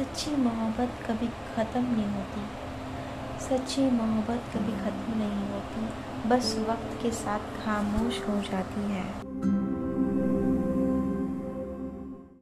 सच्ची मोहब्बत कभी ख़त्म नहीं होती। सच्ची मोहब्बत कभी ख़त्म नहीं होती। बस वक्त के साथ खामोश हो जाती है।